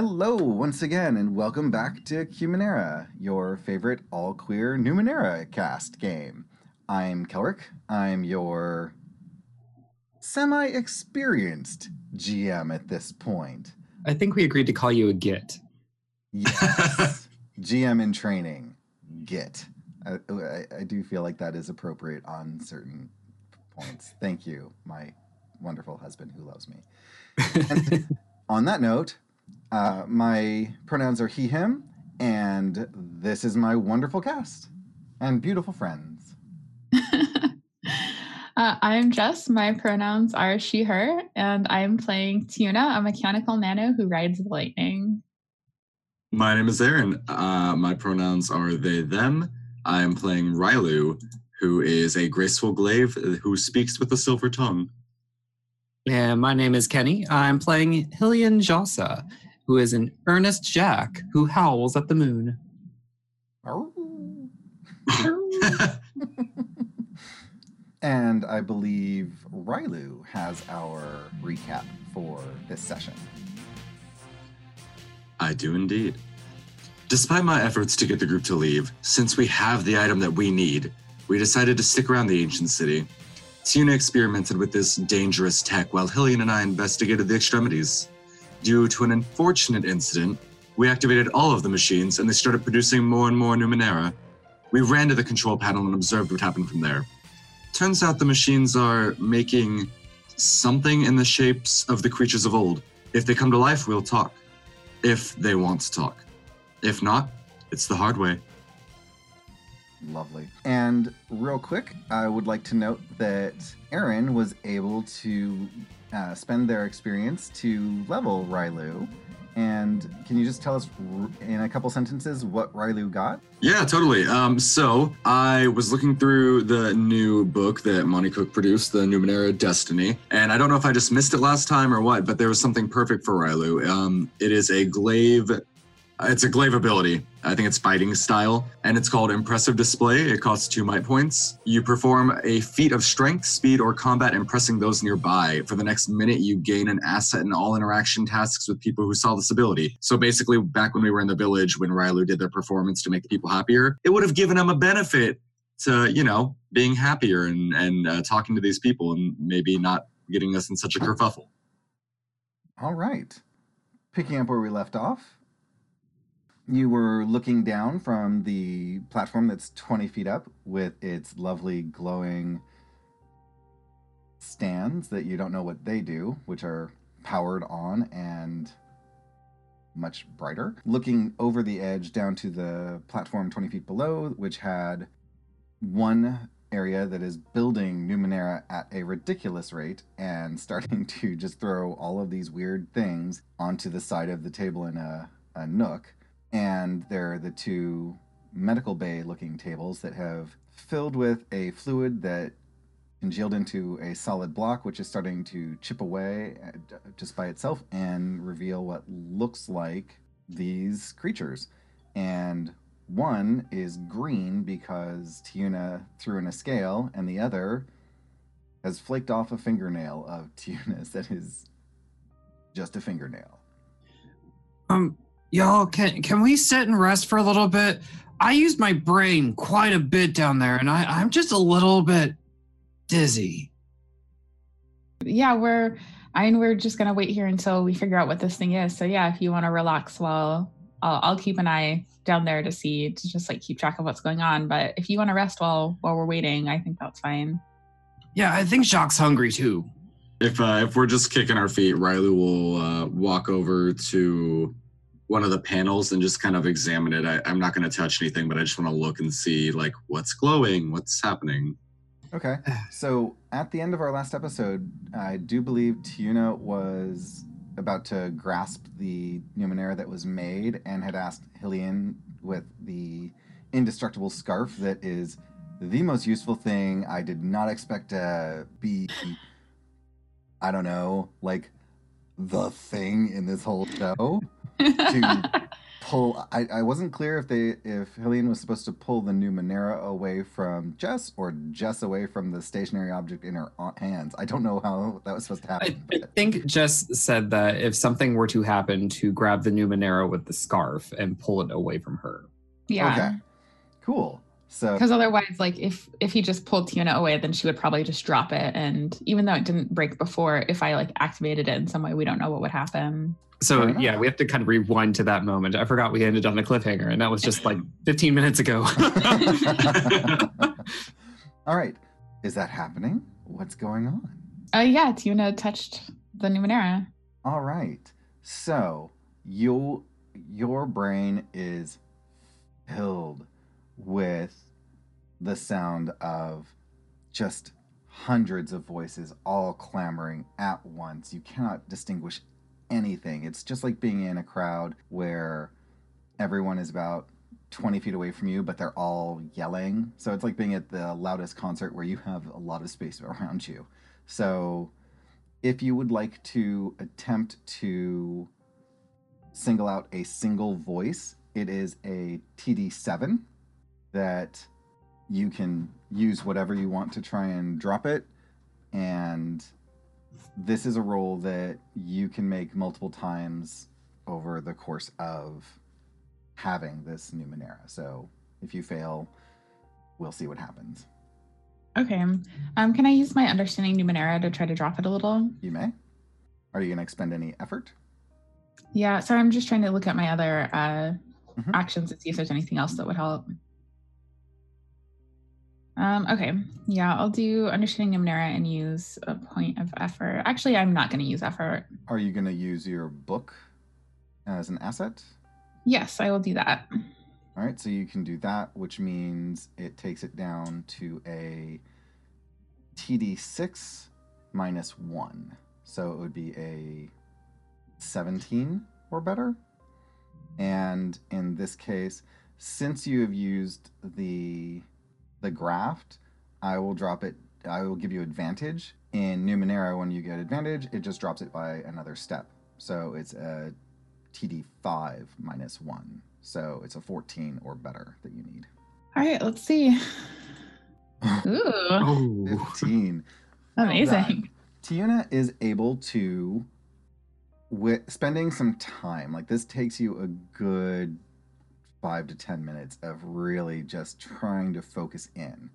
Hello, once again, and welcome back to Cumanera, your favorite all queer Numenera cast game. I'm Kelrick. I'm your semi experienced GM at this point. I think we agreed to call you a git. Yes. GM in training. Git. I, I, I do feel like that is appropriate on certain points. Thank you, my wonderful husband who loves me. And on that note, uh, my pronouns are he, him, and this is my wonderful cast and beautiful friends. uh, I'm Jess. My pronouns are she, her, and I'm playing Tuna, a mechanical nano who rides the lightning. My name is Aaron. Uh, my pronouns are they, them. I am playing Rylu, who is a graceful glaive who speaks with a silver tongue. And my name is Kenny. I'm playing Hillian Jasa, who is an earnest Jack who howls at the moon. and I believe Rylu has our recap for this session. I do indeed. Despite my efforts to get the group to leave, since we have the item that we need, we decided to stick around the ancient city. Tuna experimented with this dangerous tech while Hillian and I investigated the extremities. Due to an unfortunate incident, we activated all of the machines and they started producing more and more Numenera. We ran to the control panel and observed what happened from there. Turns out the machines are making something in the shapes of the creatures of old. If they come to life, we'll talk. If they want to talk. If not, it's the hard way. Lovely. And real quick, I would like to note that Aaron was able to uh, spend their experience to level Rylu. And can you just tell us in a couple sentences what Rylu got? Yeah, totally. Um, so I was looking through the new book that Monte Cook produced, the Numenera Destiny, and I don't know if I just missed it last time or what, but there was something perfect for Rylu. Um, it is a glaive it's a glaive ability. I think it's fighting style, and it's called Impressive Display. It costs two might points. You perform a feat of strength, speed, or combat impressing those nearby. For the next minute, you gain an asset in all interaction tasks with people who saw this ability. So basically, back when we were in the village, when Rylu did their performance to make the people happier, it would have given them a benefit to, you know, being happier and, and uh, talking to these people and maybe not getting us in such a kerfuffle. All right. Picking up where we left off, you were looking down from the platform that's 20 feet up with its lovely glowing stands that you don't know what they do, which are powered on and much brighter. Looking over the edge down to the platform 20 feet below, which had one area that is building Numenera at a ridiculous rate and starting to just throw all of these weird things onto the side of the table in a, a nook and there are the two medical bay looking tables that have filled with a fluid that congealed into a solid block, which is starting to chip away just by itself and reveal what looks like these creatures. And one is green because Tiuna threw in a scale, and the other has flaked off a fingernail of Tiuna's that is just a fingernail. Um, Y'all, can can we sit and rest for a little bit? I used my brain quite a bit down there, and I, I'm just a little bit dizzy. Yeah, we're. I mean, we're just gonna wait here until we figure out what this thing is. So yeah, if you want to relax, while I'll, I'll keep an eye down there to see to just like keep track of what's going on. But if you want to rest while while we're waiting, I think that's fine. Yeah, I think Jacques hungry too. If uh, if we're just kicking our feet, Riley will uh, walk over to one of the panels and just kind of examine it. I, am not going to touch anything, but I just want to look and see like what's glowing, what's happening. Okay. So at the end of our last episode, I do believe Tuna was about to grasp the Numenera that was made and had asked Hillian with the indestructible scarf that is the most useful thing I did not expect to be I don't know, like the thing in this whole show to pull. I, I wasn't clear if they if Hillian was supposed to pull the new Numenera away from Jess or Jess away from the stationary object in her hands. I don't know how that was supposed to I, happen. I think Jess said that if something were to happen, to grab the new Numenera with the scarf and pull it away from her. Yeah. Okay. Cool. So Because otherwise, like if if he just pulled Tiona away, then she would probably just drop it. And even though it didn't break before, if I like activated it in some way, we don't know what would happen. So yeah, we have to kind of rewind to that moment. I forgot we ended on a cliffhanger, and that was just like 15 minutes ago. All right. Is that happening? What's going on? Oh yeah, Tiona touched the Numenera. All right. So you your brain is filled with the sound of just hundreds of voices all clamoring at once. You cannot distinguish anything. It's just like being in a crowd where everyone is about 20 feet away from you, but they're all yelling. So it's like being at the loudest concert where you have a lot of space around you. So if you would like to attempt to single out a single voice, it is a TD7 that you can use whatever you want to try and drop it. And this is a roll that you can make multiple times over the course of having this Numenera. So if you fail, we'll see what happens. Okay. Um, can I use my understanding Numenera to try to drop it a little? You may. Are you going to expend any effort? Yeah. Sorry, I'm just trying to look at my other uh, Mhm. actions and see if there's anything else that would help. Um, okay. Yeah, I'll do understanding Numenera and use a point of effort. Actually, I'm not going to use effort. Are you going to use your book as an asset? Yes, I will do that. All right, so you can do that, which means it takes it down to a TD6 minus 1. So it would be a 17 or better. And in this case, since you have used the the graft, I will drop it I will give you advantage. In Numenera, when you get advantage, it just drops it by another step. So it's a TD5 minus 1. So it's a 14 or better that you need. All right, let's see. Ooh, oh, 15. amazing. Tiuna is able to, with spending some time, like this takes you a good five to 10 minutes of really just trying to focus in.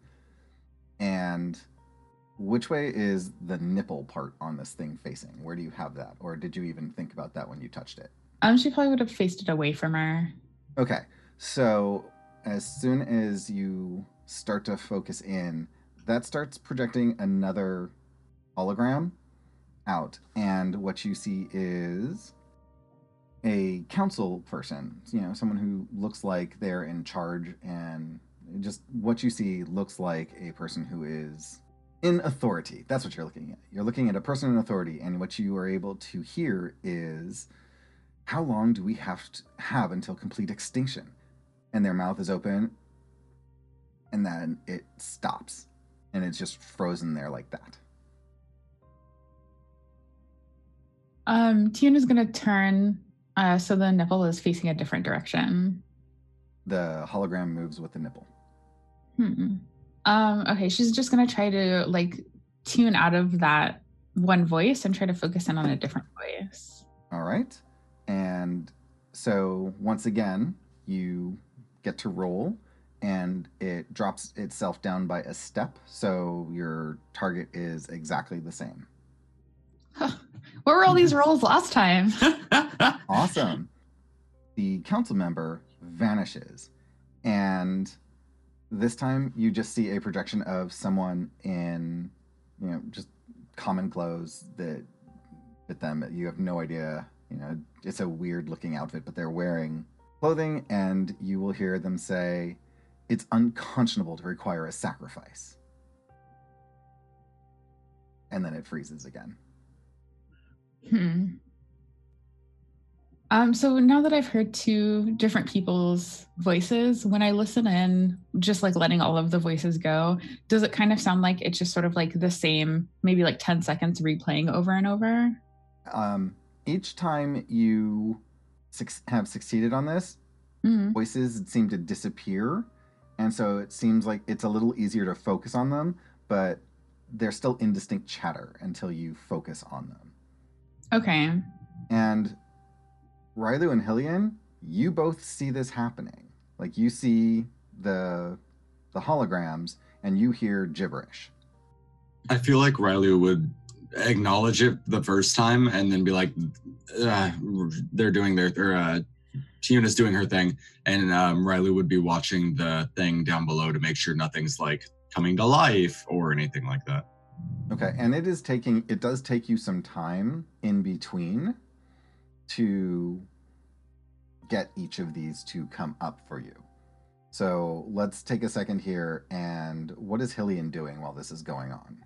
And which way is the nipple part on this thing facing? Where do you have that? Or did you even think about that when you touched it? Um, she probably would have faced it away from her. Okay, so as soon as you start to focus in, that starts projecting another hologram out. And what you see is a council person, you know, someone who looks like they're in charge, and just what you see looks like a person who is in authority. That's what you're looking at. You're looking at a person in authority, and what you are able to hear is how long do we have to have until complete extinction? And their mouth is open, and then it stops, and it's just frozen there like that. Um, Tiana's gonna turn uh, so the nipple is facing a different direction. The hologram moves with the nipple. Hmm. Um, okay, she's just gonna try to like tune out of that one voice and try to focus in on a different voice. All right. And so once again, you get to roll and it drops itself down by a step. So your target is exactly the same. What were all these mm-hmm. rolls last time? Awesome. the council member vanishes. And this time you just see a projection of someone in, you know, just common clothes that fit them. You have no idea, you know, it's a weird looking outfit, but they're wearing clothing, and you will hear them say, It's unconscionable to require a sacrifice. And then it freezes again. Hmm. Um, so now that I've heard two different people's voices, when I listen in, just like letting all of the voices go, does it kind of sound like it's just sort of like the same, maybe like 10 seconds replaying over and over? um, each time you have succeeded on this, Mhm. voices seem to disappear. And so it seems like it's a little easier to focus on them, but they're still indistinct chatter until you focus on them. Okay. And Rylu and Hillian, you both see this happening. Like you see the the holograms and you hear gibberish. I feel like Riley would acknowledge it the first time and then be like, uh, they're doing their, or uh, Tiuna's doing her thing. And um, Riley would be watching the thing down below to make sure nothing's like coming to life or anything like that. Okay, and it is taking it does take you some time in between to get each of these to come up for you. So let's take a second here and what is Hillian doing while this is going on?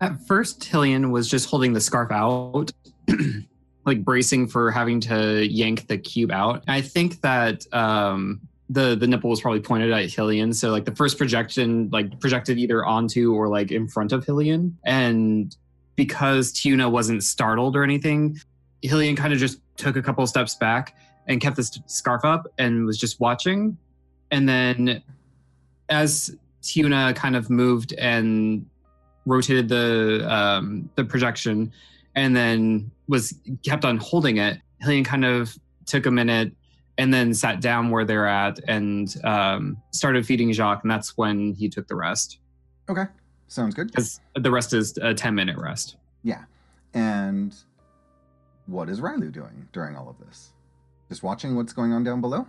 At first, Hillian was just holding the scarf out, like bracing for having to yank the cube out. I think that um, the the nipple was probably pointed at Hillian, so like the first projection like projected either onto or like in front of Hillian, and because Tuna wasn't startled or anything, Hillian kind of just took a couple steps back and kept the s- scarf up and was just watching, and then as Tuna kind of moved and rotated the um, the projection and then was kept on holding it. Hillian kind of took a minute and then sat down where they're at and um, started feeding Jacques, and that's when he took the rest. Okay, sounds good. Because the rest is a ten minute rest. Yeah. And what is Rylu doing during all of this? Just watching what's going on down below?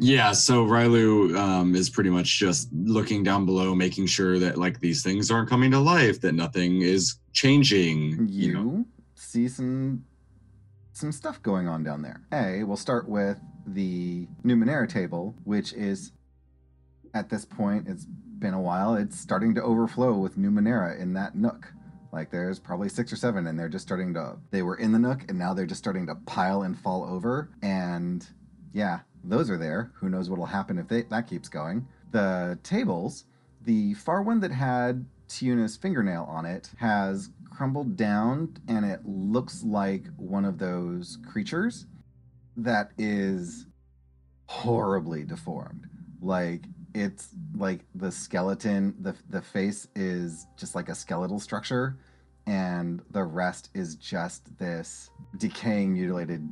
Yeah, so Rylu um, is pretty much just looking down below, making sure that like these things aren't coming to life, that nothing is changing. You know. see some some stuff going on down there. A, we'll start with the Numenera table, which is at this point, it's been a while, it's starting to overflow with Numenera in that nook. Like there's probably six or seven, and they're just starting to. They were in the nook, and now they're just starting to pile and fall over. And yeah, those are there. Who knows what'll happen if they, that keeps going? The tables, the far one that had Tiuna's fingernail on it has crumbled down, and it looks like one of those creatures that is horribly deformed. Like it's like the skeleton, the the face is just like a skeletal structure, and the rest is just this decaying, mutilated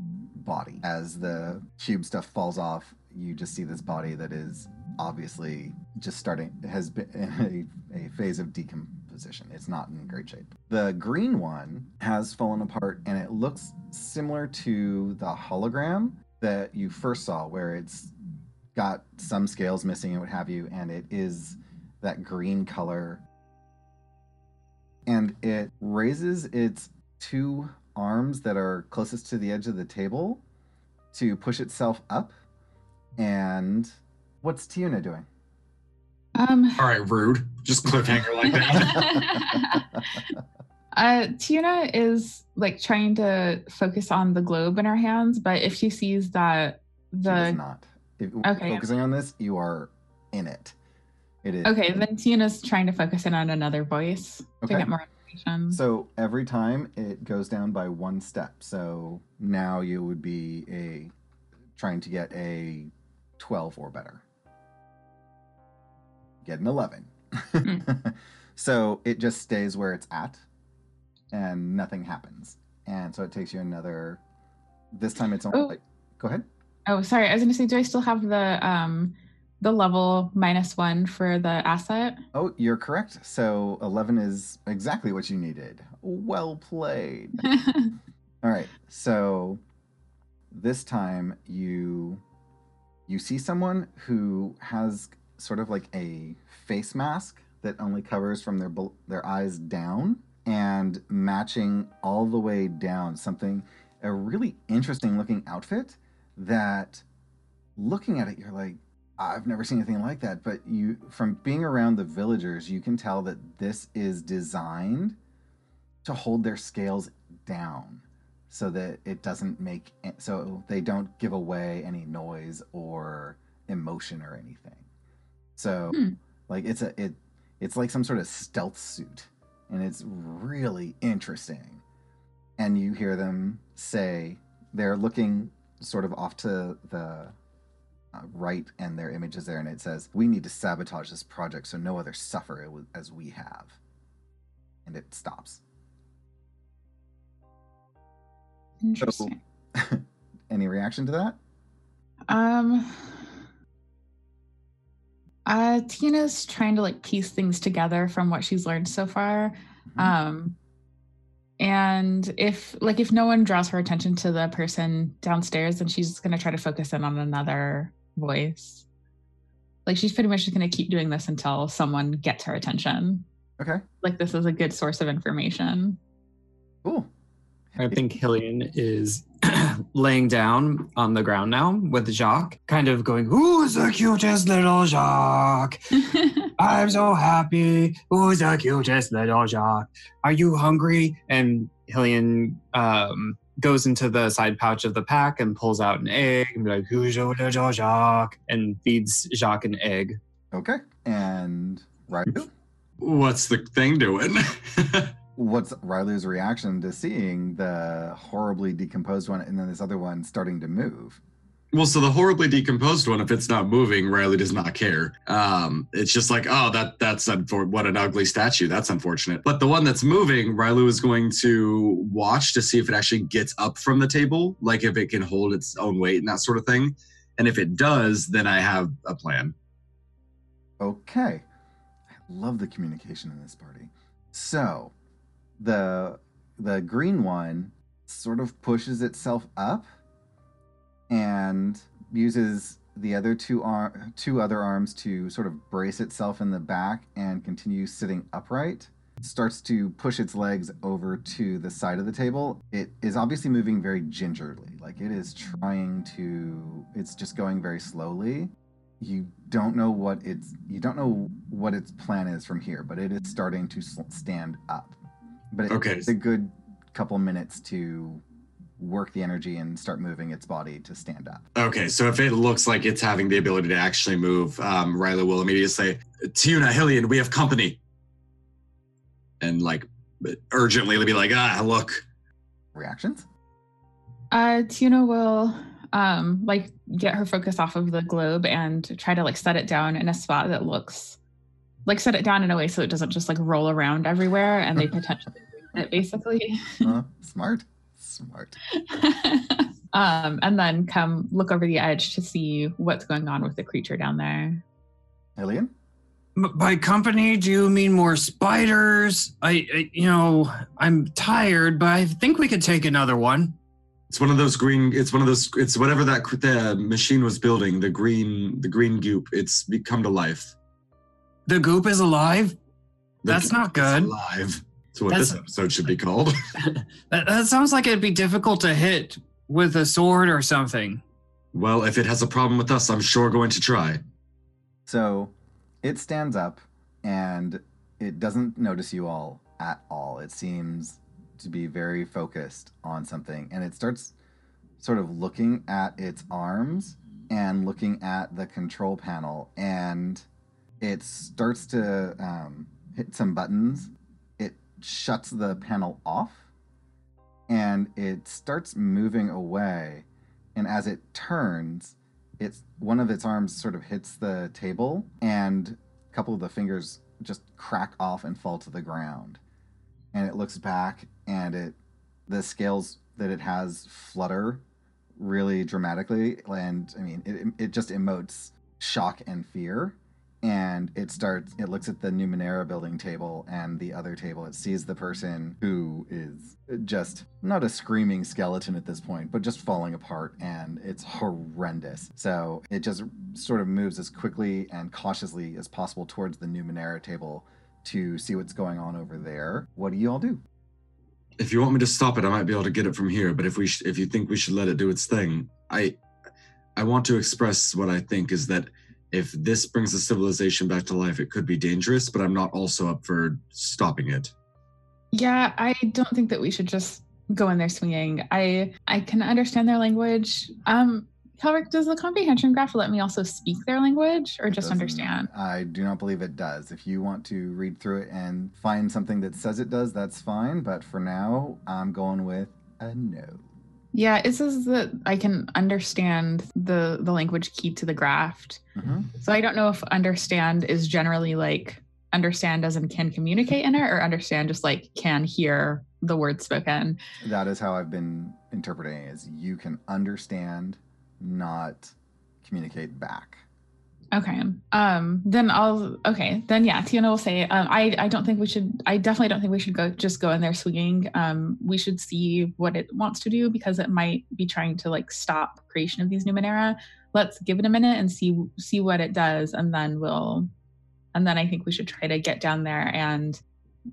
body. As the cube stuff falls off, you just see this body that is obviously just starting has been in a, a phase of decomposition. It's not in great shape. The green one has fallen apart, and it looks similar to the hologram that you first saw, where it's got some scales missing and what have you, and it is that green color. And it raises its two arms that are closest to the edge of the table to push itself up. And what's Tiuna doing? Um, All right, rude. Just cliffhanger like that. uh, Tuna is like trying to focus on the globe in her hands, but if she sees that She does the not. If Okay. focusing on this, you are in it. It is. okay, then Tuna's trying to focus in on another voice Okay. to get more information. So every time it goes down by one step. So now you would be a trying to get a 12 or better. Get an 11. so it just stays where it's at and nothing happens. And so it takes you another this time it's only Oh. like go ahead. oh, sorry, I was gonna say, do I still have the um the level minus one for the asset? Oh, you're correct. So 11 is exactly what you needed. Well played. All right. So this time you you see someone who has sort of like a face mask that only covers from their their eyes down and matching all the way down something a really interesting looking outfit that looking at it you're like I've never seen anything like that. But you from being around the villagers you can tell that this is designed to hold their scales down so that it doesn't make so they don't give away any noise or emotion or anything so Hmm. like it's a it it's like some sort of stealth suit and it's really interesting and you hear them say they're looking sort of off to the uh, right, and their image is there, and it says, "We need to sabotage this project so no other suffer as we have." And it stops. Interesting. Any reaction to that? Um, uh, Tina's trying to like piece things together from what she's learned so far. Mhm. Um, and if like if no one draws her attention to the person downstairs, then she's gonna try to focus in on another voice. Like she's pretty much just gonna keep doing this until someone gets her attention. okay. Like this is a good source of information. Cool. I think Hillian is laying down on the ground now with Jacques, kind of going, Who's the cutest little Jacques? I'm so happy. Who's the cutest little Jacques? Are you hungry? And Hillian um, goes into the side pouch of the pack and pulls out an egg and be like, Who's your little Jacques? And feeds Jacques an egg. Okay. And right. What's the thing doing? What's Railu's reaction to seeing the horribly decomposed one and then this other one starting to move? well, so the horribly decomposed one, if it's not moving, Riley does not care. Um, it's just like, oh, that that's unfor- what an ugly statue. That's unfortunate. But the one that's moving, Riley is going to watch to see if it actually gets up from the table, like if it can hold its own weight and that sort of thing. And if it does, then I have a plan. Okay. I love the communication in this party. So, the the green one sort of pushes itself up and uses the other two ar- two other arms to sort of brace itself in the back and continue sitting upright. Starts to push its legs over to the side of the table. It is obviously moving very gingerly, like it is trying to. It's just going very slowly you don't know what its you don't know what its plan is from here, but it is starting to s- stand up. But it Okay. takes a good couple minutes to work the energy and start moving its body to stand up. Okay, so if it looks like it's having the ability to actually move, um, Riley will immediately say, Tuna, Hillian, we have company. And like urgently they'll be like, ah, look. Reactions? Uh, Tuna will um like get her focus off of the globe and try to like set it down in a spot that looks like set it down in a way so it doesn't just like roll around everywhere and they potentially lose it basically. Uh, smart. Smart. um, and then come look over the edge to see what's going on with the creature down there. Alien? By company, do you mean more spiders? I, I, you know, I'm tired, but I think we could take another one. It's one of those green. It's one of those. It's whatever that the machine was building. The green, the green goop. It's become to life. The goop is alive. The That's goop not is good. Alive. That's what That's- this episode should be called. That, that sounds like it'd be difficult to hit with a sword or something. well, if it has a problem with us, I'm sure going to try. So it stands up and it doesn't notice you all at all. It seems to be very focused on something and it starts sort of looking at its arms and looking at the control panel and it starts to um, hit some buttons. Shuts the panel off and it starts moving away. And as it turns, it's one of its arms sort of hits the table and a couple of the fingers just crack off and fall to the ground and it looks back and it the scales that it has flutter really dramatically and i mean it, it just emotes shock and fear and it starts it looks at the numenera building table and the other table. It sees the person who is just not a screaming skeleton at this point but just falling apart and it's horrendous. So it just sort of moves as quickly and cautiously as possible towards the numenera table to see what's going on over there. What do you all do? If you want me to stop it, I might be able to get it from here. But if we, sh- if you think we should let it do its thing, I, I want to express what I think is that if this brings the civilization back to life, it could be dangerous. But I'm not also up for stopping it. Yeah, I don't think that we should just go in there swinging. I I can understand their language. Um, Kelric, does the comprehension graft let me also speak their language or just understand? I do not believe it does. If you want to read through it and find something that says it does, that's fine. But for now, I'm going with a no. Yeah, it says that I can understand the the language key to the graft. Mhm. So I don't know if understand is generally like understand as in can communicate in it or understand just like can hear the words spoken. That is how I've been interpreting it, is you can understand, not communicate back. Okay. Um then I'll okay. Then yeah, Tiana will say um I I don't think we should I definitely don't think we should go just go in there swinging. Um we should see what it wants to do because it might be trying to like stop creation of these Numenera. Let's give it a minute and see see what it does and then we'll and then I think we should try to get down there and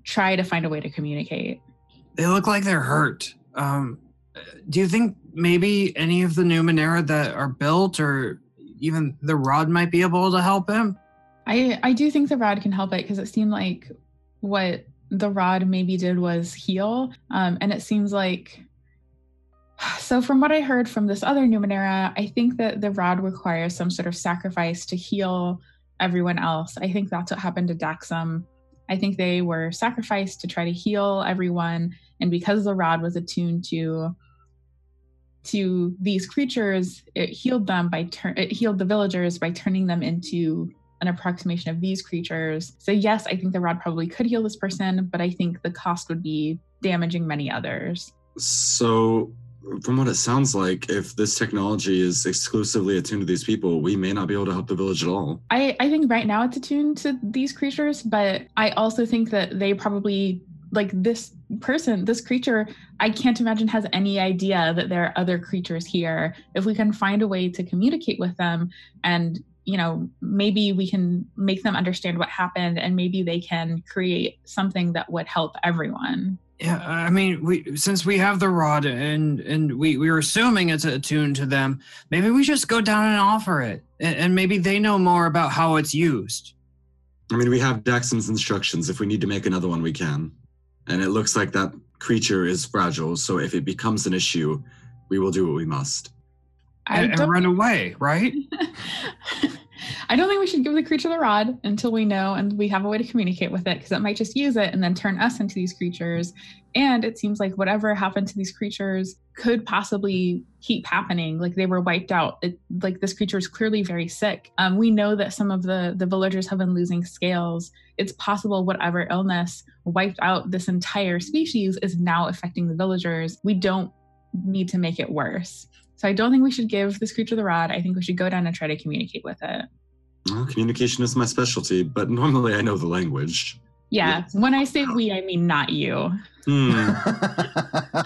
try to find a way to communicate. They look like they're hurt. Um, do you think maybe any of the Numenera that are built or even the rod might be able to help him? I I do think the rod can help it because it seemed like what the rod maybe did was heal, um, and it seems like. So from what I heard from this other Numenera, I think that the rod requires some sort of sacrifice to heal everyone else. I think that's what happened to Daxum. I think they were sacrificed to try to heal everyone, and because the rod was attuned to to these creatures, it healed them by turn. It healed the villagers by turning them into an approximation of these creatures. So yes, I think the rod probably could heal this person, but I think the cost would be damaging many others. So, from what it sounds like, if this technology is exclusively attuned to these people, we may not be able to help the village at all. I, I think right now it's attuned to these creatures, but I also think that they probably like this person, this creature, I can't imagine has any idea that there are other creatures here. If we can find a way to communicate with them and you know, maybe we can make them understand what happened and maybe they can create something that would help everyone. Yeah, I mean, we since we have the rod and and we we were assuming it's attuned to them, maybe we just go down and offer it, and, and maybe they know more about how it's used. I mean, we have Daxon's instructions. If we need to make another one, we can. And it looks like that creature is fragile, so if it becomes an issue, we will do what we must. I And, and run away, right? I don't think we should give the creature the rod until we know and we have a way to communicate with it because it might just use it and then turn us into these creatures. And it seems like whatever happened to these creatures could possibly keep happening. Like they were wiped out. It, like this creature is clearly very sick. Um, we know that some of the the villagers have been losing scales. It's possible whatever illness wiped out this entire species is now affecting the villagers. We don't need to make it worse. So I don't think we should give this creature the rod. I think we should go down and try to communicate with it. Well, communication is my specialty, but normally I know the language. Yeah. When I say we, I mean not you. Hmm.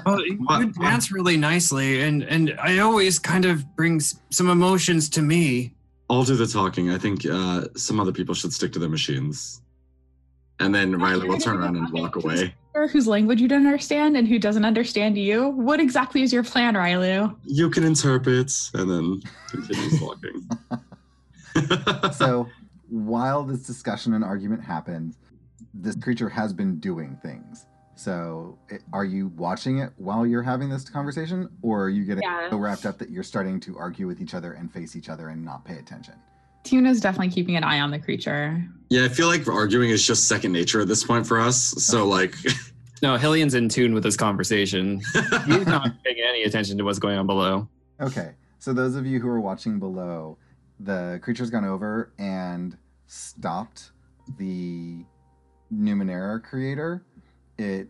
Well, you dance really nicely, and and I always kind of brings some emotions to me. I'll do the talking. I think uh, some other people should stick to their machines. And then Riley will turn around and walk away. Whose language you don't understand and who doesn't understand you? What exactly is your plan, Riley? You can interpret, and then continues walking. so while this discussion and argument happens, this creature has been doing things. So it, are you watching it while you're having this conversation, or are you getting Yeah. so wrapped up that you're starting to argue with each other and face each other and not pay attention? Tuna's definitely keeping an eye on the creature. yeah, I feel like arguing is just second nature at this point for us. So, like, No, Hillian's in tune with this conversation. He's not paying any attention to what's going on below. Okay, so those of you who are watching below, the creature's gone over and stopped the Numenera creator. It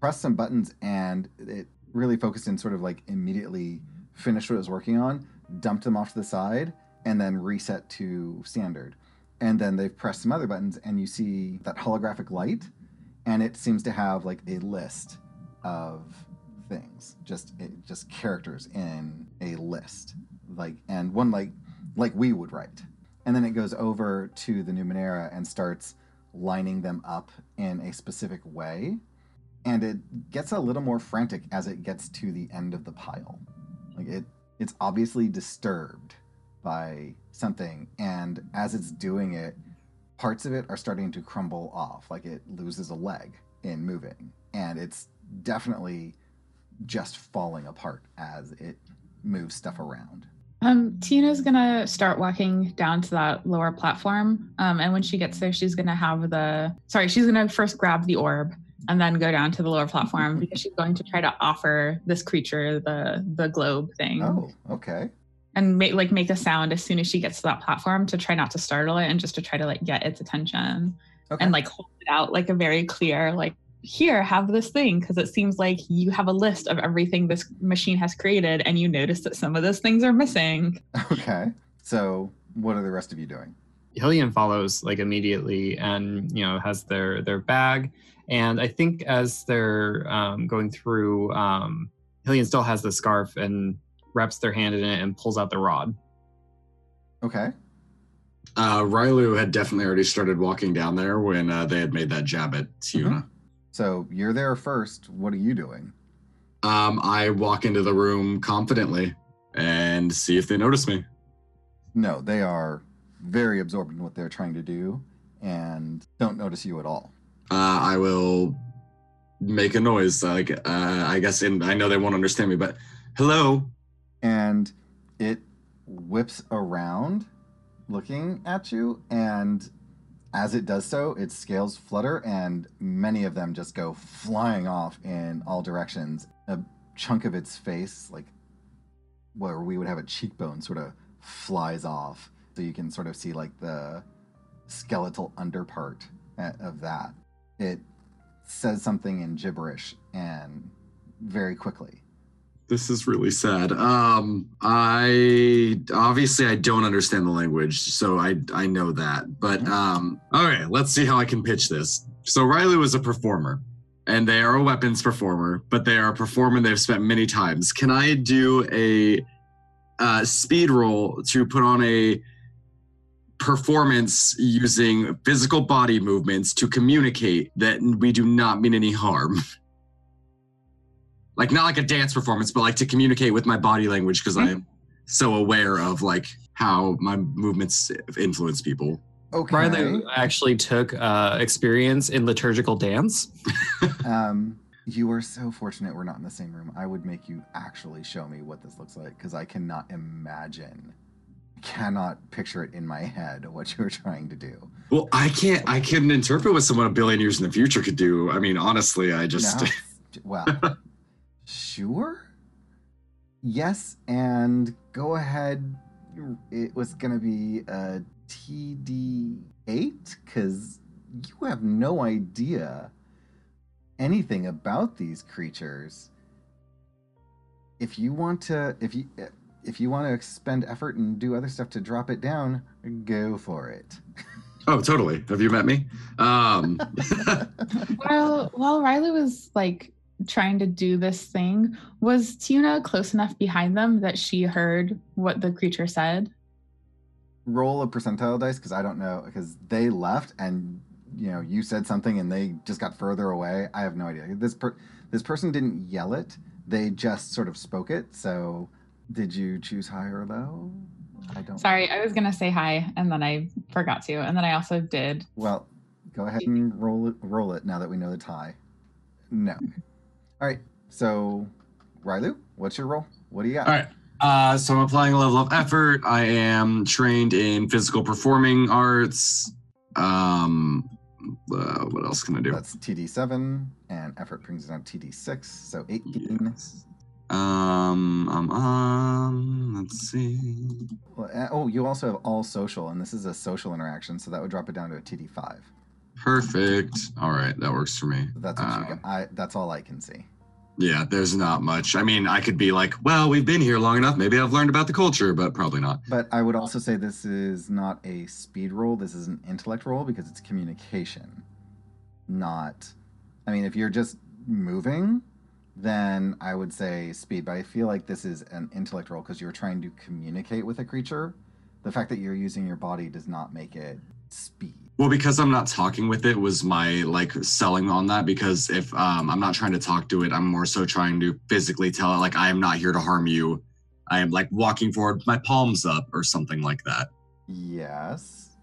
pressed some buttons and it really focused in sort of like immediately finished what it was working on, dumped them off to the side, and then reset to standard. And then they've pressed some other buttons and you see that holographic light, and it seems to have like a list of things just it, just characters in a list. Like and one like like we would write. And then it goes over to the numenera and starts lining them up in a specific way. And it gets a little more frantic as it gets to the end of the pile. Like it it's obviously disturbed by something and as it's doing it parts of it are starting to crumble off like it loses a leg in moving and it's definitely just falling apart as it moves stuff around. Um, Tina's gonna start walking down to that lower platform. Um, and when she gets there, she's gonna have the sorry, she's gonna first grab the orb and then go down to the lower platform because she's going to try to offer this creature the the globe thing Oh, okay. And make like make a sound as soon as she gets to that platform to try not to startle it and just to try to like get its attention Okay. and like hold it out like a very clear like here have this thing because it seems like you have a list of everything this machine has created and you notice that some of those things are missing okay. So, what are the rest of you doing? Hillian follows like immediately and you know has their their bag and I think as they're um, going through um, Hillian still has the scarf and wraps their hand in it and pulls out the rod. Okay. Uh, Rylu had definitely already started walking down there when uh, they had made that jab at Tiuna. So, you're there first. What are you doing? Um, I walk into the room confidently and see if they notice me. No, they are very absorbed in what they're trying to do and don't notice you at all. Uh, I will make a noise. Like uh, I guess, in I know they won't understand me, but hello. And it whips around looking at you and as it does so, its scales flutter and many of them just go flying off in all directions. A chunk of its face, like where we would have a cheekbone, sort of flies off. So you can sort of see like the skeletal underpart of that. It says something in gibberish and very quickly. This is really sad. Um, I obviously I don't understand the language, so I I know that. But um, okay, let's see how I can pitch this. So Riley was a performer, and they are a weapons performer, but they are a performer they've spent many times. Can I do a uh, speed roll to put on a performance using physical body movements to communicate that we do not mean any harm? like not like a dance performance, but like to communicate with my body language because I'm so aware of like how my movements influence people. Okay. Riley actually took uh, experience in liturgical dance. Um, you are so fortunate we're not in the same room. I would make you actually show me what this looks like because I cannot imagine, cannot picture it in my head what you were trying to do. Well, I can't. I couldn't interpret what someone a billion years in the future could do. I mean, honestly, I just. No? well, sure. Yes, and go ahead. It was gonna be a TD8 because you have no idea anything about these creatures. If you want to, if you if you want to expend effort and do other stuff to drop it down, go for it. Oh, totally. Have you met me? Um, while while riley was like trying to do this thing was tuna close enough behind them that she heard what the creature said roll a percentile dice because I don't know because they left and you know you said something and they just got further away. I have no idea. This per- this person didn't yell it; they just sort of spoke it. So, did you choose high or low? I don't. sorry i was gonna say high and then i forgot to and then i also did Well, go ahead and roll it. Roll it now that we know the tie. No. All right. So, Rylu, what's your roll? What do you got? all right. Uh, so I'm applying a level of effort. I am trained in physical performing arts. Um, uh, what else can I do? That's TD7, and effort brings it down to TD6, so 18. Yes. Um, um, um, let's see. Well, uh, oh, you also have all social, and this is a social interaction, so that would drop it down to a TD5. Perfect. All right, that works for me. That's what you Uh, got. I, that's all I can see. Yeah, there's not much. I mean, I could be like, well, we've been here long enough. Maybe I've learned about the culture, but probably not. But I would also say this is not a speed roll. This is an intellect roll because it's communication, not. I mean, if you're just moving, then I would say speed. But I feel like this is an intellect roll because you're trying to communicate with a creature. The fact that you're using your body does not make it speed. Well, because I'm not talking with it was my like selling on that. Because if um, I'm not trying to talk to it, I'm more so trying to physically tell it like I am not here to harm you. I am like walking forward, my palms up, or something like that. Yes.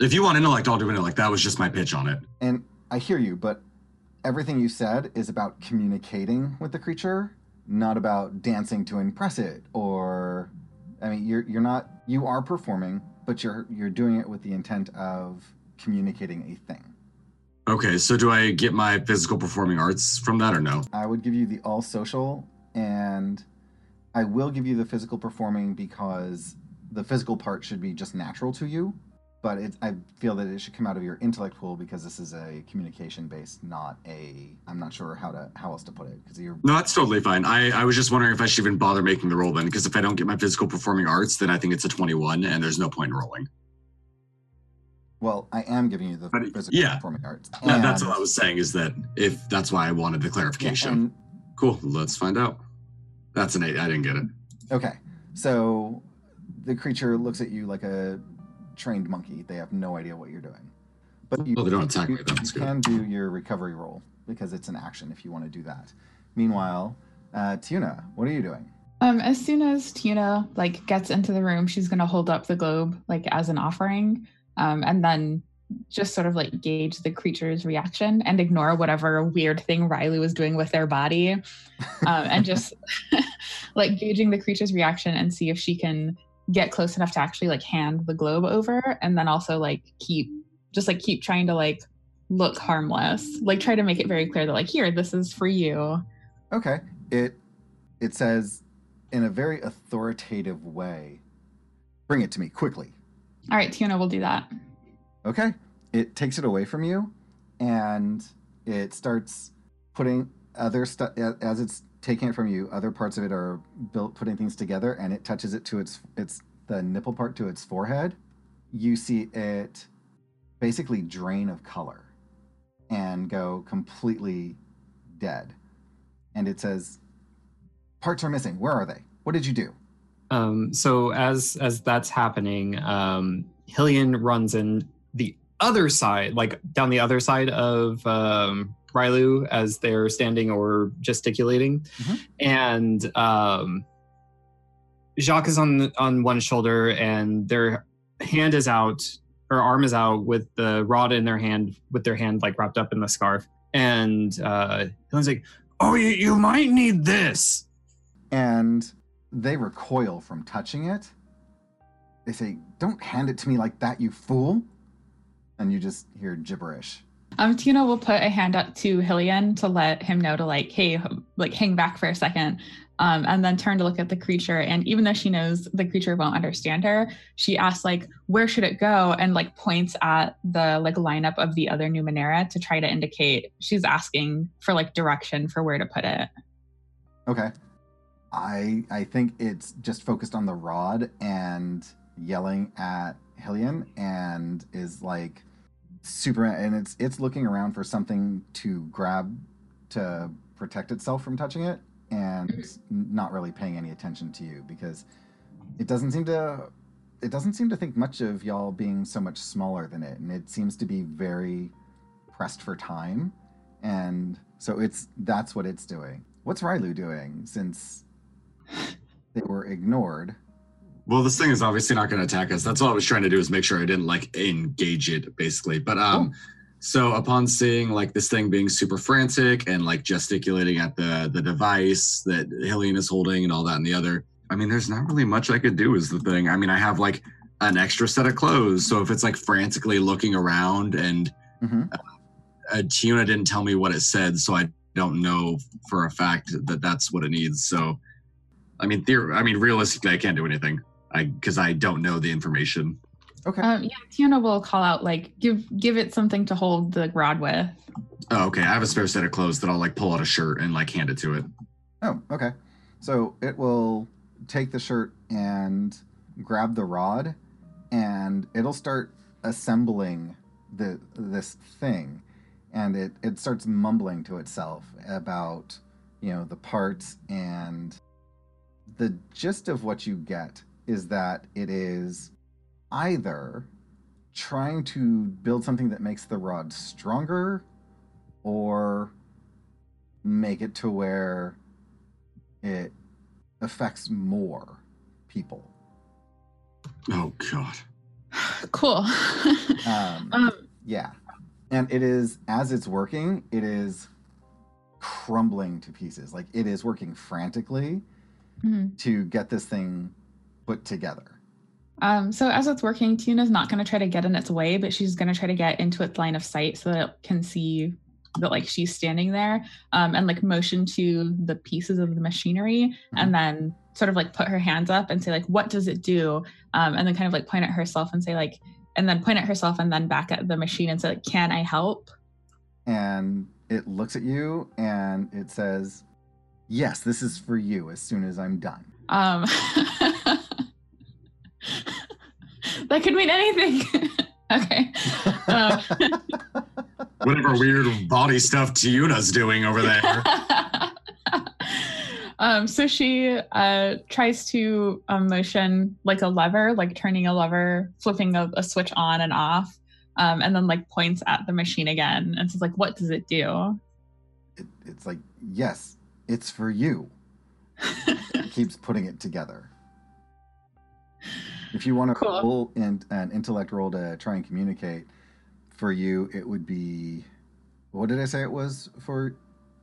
If you want intellect, I'll do intellect. That was just my pitch on it. And I hear you, but everything you said is about communicating with the creature, not about dancing to impress it or I mean you're you're not you are performing, but you're you're doing it with the intent of communicating a thing. Okay, so do I get my physical performing arts from that or no? I would give you the all social, and I will give you the physical performing because the physical part should be just natural to you. But it, I feel that it should come out of your intellect pool because this is a communication based, not a. I'm not sure how to how else to put it because you're. No, that's totally fine. I, I was just wondering if I should even bother making the roll then, because if I don't get my physical performing arts, then I think it's a 21 and there's no point in rolling. Well, I am giving you the But, physical yeah. performing arts. Yeah, that's all I was saying is that if that's why I wanted the yeah, clarification. and cool, let's find out. That's an eight. I didn't get it. Okay, so the creature looks at you like a trained monkey. They have no idea what you're doing. But you, Oh, they don't attack me. you, That's you good. can do your recovery roll because it's an action if you want to do that. Meanwhile, uh, Tuna, what are you doing? Um, as soon as Tuna like gets into the room, she's gonna hold up the globe like as an offering, um, and then just sort of like gauge the creature's reaction and ignore whatever weird thing Riley was doing with their body, um, and just like gauging the creature's reaction and see if she can get close enough to actually like hand the globe over, and then also like keep just like keep trying to like look harmless, like try to make it very clear that like here this is for you. Okay, it it says in a very authoritative way, "Bring it to me quickly." All right, Tuna will do that. Okay. It takes it away from you and it starts putting other stuff as it's taking it from you, other parts of it are built putting things together and it touches it to its its the nipple part to its forehead. You see it basically drain of color and go completely dead. And it says parts are missing. Where are they? What did you do? Um, so as as that's happening, um, Hillian runs in the other side, like down the other side of um, Rylu as they're standing or gesticulating, Mhm. and um, Jacques is on on one shoulder, and their hand is out, or arm is out with the rod in their hand, with their hand like wrapped up in the scarf, and uh, Hillian's like, "Oh, you, you might need this." and they recoil from touching it. They say, Don't hand it to me like that, you fool. And you just hear gibberish. Um, Tina will put a hand up to Hillian to let him know to like, hey, like hang back for a second, um, and then turn to look at the creature. And even though she knows the creature won't understand her, she asks like, where should it go? And like points at the like lineup of the other Numenera to try to indicate she's asking for like direction for where to put it. Okay. I I think it's just focused on the rod and yelling at Hillian and is like super and it's it's looking around for something to grab to protect itself from touching it and mm-hmm. not really paying any attention to you because it doesn't seem to it doesn't seem to think much of y'all being so much smaller than it and it seems to be very pressed for time. And so it's that's what it's doing. What's Rylu doing since they were ignored Well, this thing is obviously not going to attack us. That's all I was trying to do is make sure I didn't like engage it, basically. But um, so upon seeing like this thing being super frantic and like gesticulating at the the device that Hillian is holding and all that and the other, I mean, there's not really much I could do. Is the thing. I mean, I have like an extra set of clothes, so if it's like frantically looking around and hmm uh, Tuna didn't tell me what it said, so I don't know for a fact that that's what it needs. So, I mean, theor- I mean, realistically, I can't do anything. I because I don't know the information. okay Um, yeah, Tiana will call out like, give give it something to hold the rod with. Oh, okay. I have a spare set of clothes that I'll like pull out a shirt and like hand it to it. Oh, okay. So it will take the shirt and grab the rod, and it'll start assembling the this thing, and it it starts mumbling to itself about you know the parts and the gist of what you get is that it is either trying to build something that makes the rod stronger or make it to where it affects more people. Oh God. cool. Um, um, yeah. And it is, as it's working, it is crumbling to pieces. Like it is working frantically mhm. to get this thing put together. Um, so as it's working, Tuna's not going to try to get in its way, but she's going to try to get into its line of sight so that it can see that like she's standing there um, and like motion to the pieces of the machinery and then sort of like put her hands up and say like what does it do um, and then kind of like point at herself and say like and then point at herself and then back at the machine and say like, can i help and it looks at you and it says, Yes, this is for you as soon as I'm done. um, that could mean anything okay um, Whatever weird body stuff Tiuna's doing over there. um, so she uh, tries to um, motion like a lever, like turning a lever, flipping a, a switch on and off, um, and then like points at the machine again and says like, "What does it do?" It, it's like, Yes, it's for you. It keeps putting it together. If you want to Cool. roll in, an intellect roll to try and communicate, for you it would be, what did I say it was for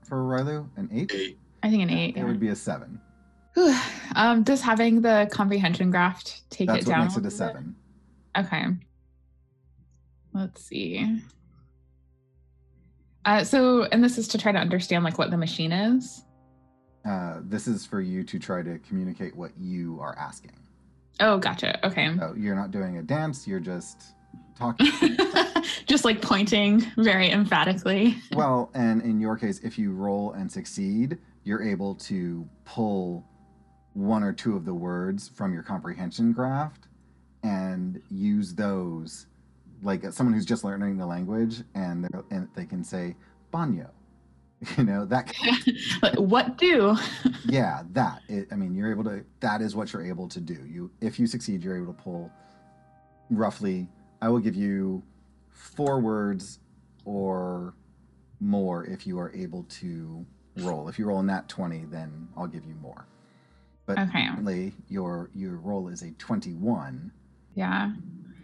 for Rylu? An eight? Eight. I think an eight. It would be a seven. Um, does having the comprehension graft take That's it what down? makes it a little bit? seven. Okay. Let's see. Uh, so, and this is to try to understand like what the machine is. Uh, this is for you to try to communicate what you are asking. Oh, gotcha. Okay. So you're not doing a dance, you're just talking. Just like pointing very emphatically. well, and in your case, if you roll and succeed, you're able to pull one or two of the words from your comprehension graft and use those like someone who's just learning the language and, and they can say banyo you know that what do? yeah that it, i mean you're able to that is what you're able to do you if you succeed you're able to pull roughly i will give you four words or more if you are able to roll if you roll a nat 20 then i'll give you more but Okay. currently your your roll is a 21 Yeah.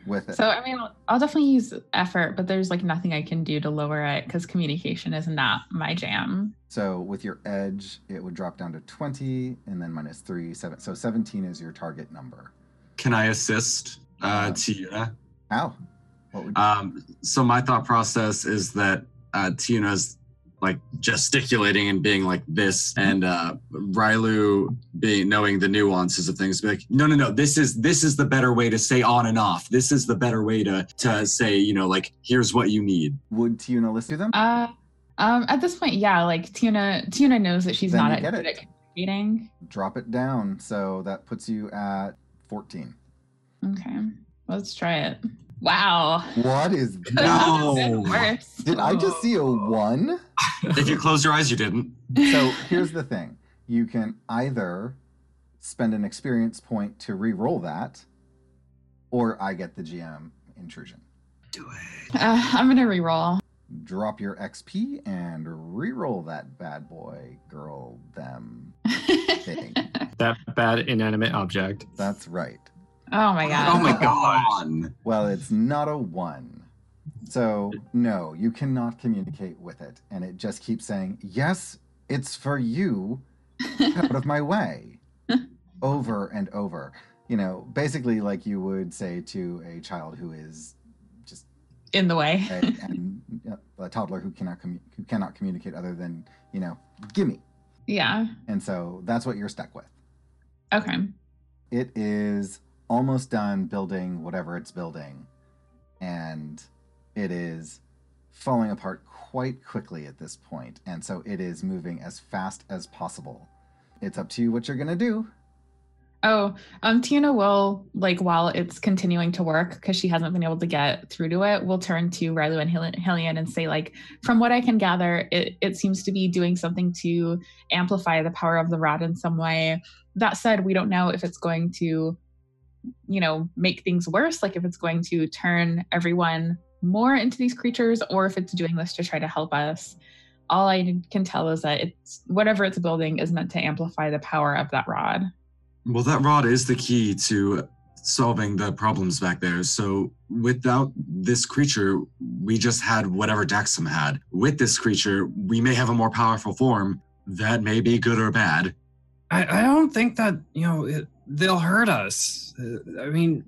With it So, I mean, I'll- I'll definitely use effort, but there's like nothing I can do to lower it because communication is not my jam. so with your edge it would drop down to 20 and then minus 3 7 so 17 is your target number Can I assist uh, Tiuna? how what would Um, so my thought process is that uh, Tiuna's like gesticulating and being like this, and uh, Rylu being knowing the nuances of things, be like, no, no, no, this is this is the better way to say on and off. This is the better way to to say, you know, like here's what you need. would Tiuna listen to them Uh, um, at this point, yeah, like Tuna, Tuna knows that she's Then not at, get good at communicating. drop it down so that puts you at 14 Okay, let's try it. Wow. what is Could've that been worse. did i just see a one if you close your eyes, you didn't. so here's the thing you can either spend an experience point to re-roll that or i get the gm intrusion Do it. Uh, I'm gonna re-roll. drop your xp and re-roll that bad boy girl them thing That bad inanimate object. that's right oh my god. Oh my. God. Well, it's not a one. So, no, you cannot communicate with it. And it just keeps saying, Yes, it's for you. Get out of my way. Over and over. You know, basically, like you would say to a child who is just In the way. a, and uh, a toddler who cannot commu- who cannot communicate other than you know, gimme. Yeah. And so that's what you're stuck with. Okay. it is almost done building whatever it's building and it is falling apart quite quickly at this point and so it is moving as fast as possible it's up to you what you're to do Oh, um, Tina will like while it's continuing to work because she hasn't been able to get through to it. We'll turn to Rylu and Hillian and say, like, from what I can gather, it it seems to be doing something to amplify the power of the rod in some way. That said, we don't know if it's going to, you know, make things worse. Like if it's going to turn everyone more into these creatures, or if it's doing this to try to help us. All I can tell is that it's whatever it's building is meant to amplify the power of that rod. Well, that rod is the key to solving the problems back there. So without this creature, we just had whatever Daxam had. With this creature, we may have a more powerful form that may be good or bad. I, I don't think that you know it, they'll hurt us. Uh, I mean,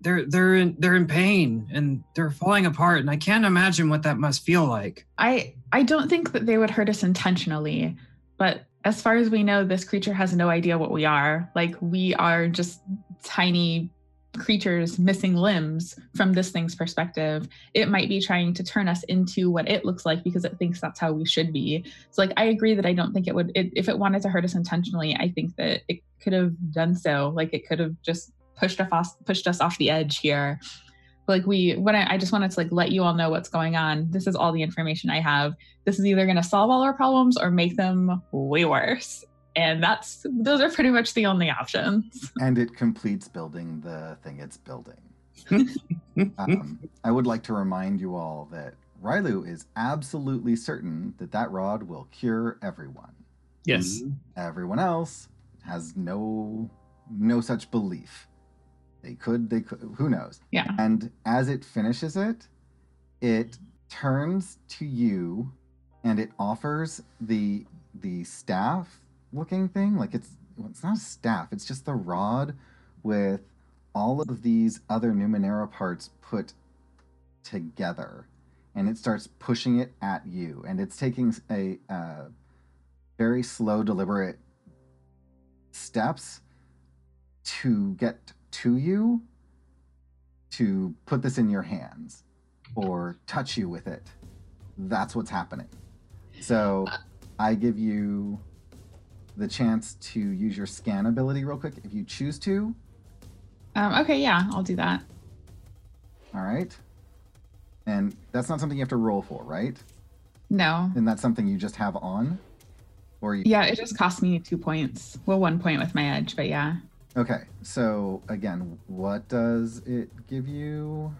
they're they're in, they're in pain and they're falling apart, and I can't imagine what that must feel like. I I don't think that they would hurt us intentionally, but as far as we know, this creature has no idea what we are. Like we are just tiny creatures missing limbs from this thing's perspective. It might be trying to turn us into what it looks like because it thinks that's how we should be. So like I agree that I don't think it would it, if it wanted to hurt us intentionally, I think that it could have done so. Like it could have just pushed us off pushed us off the edge here like we when I, I, just wanted to like let you all know what's going on this is all the information i have this is either going to solve all our problems or make them way worse and that's those are pretty much the only options. And it completes building the thing it's building. Um, i would like to remind you all that Rylu is absolutely certain that that rod will cure everyone. Yes. Everyone else has no no such belief. They could, they could, who knows? Yeah. And as it finishes it, it turns to you and it offers the the staff looking thing. Like it's it's not a staff, it's just the rod with all of these other Numenera parts put together. And it starts pushing it at you. And it's taking a uh, very slow, deliberate steps to get to you to put this in your hands or touch you with it. That's what's happening. So I give you the chance to use your scan ability real quick if you choose to. Um, okay, yeah, I'll do that. All right. And that's not something you have to roll for, right? No. And that's something you just have on? Or you... Yeah, it just cost me two points. Well, one point with my edge, but yeah. Okay, so again, what does it give you?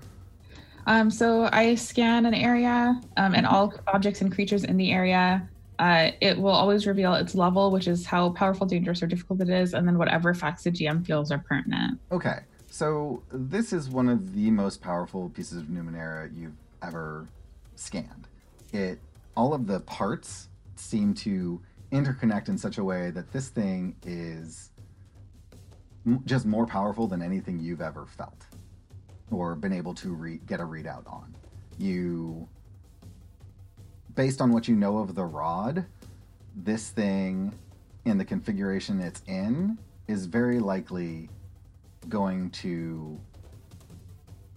Um, so I scan an area, um, and all objects and creatures in the area. Uh, it will always reveal its level, which is how powerful, dangerous, or difficult it is, and then whatever facts the GM feels are pertinent. Okay, so this is one of the most powerful pieces of Numenera you've ever scanned. It all of the parts seem to interconnect in such a way that this thing is just more powerful than anything you've ever felt or been able to re- get a readout on. You, based on what you know of the rod, this thing in the configuration it's in is very likely going to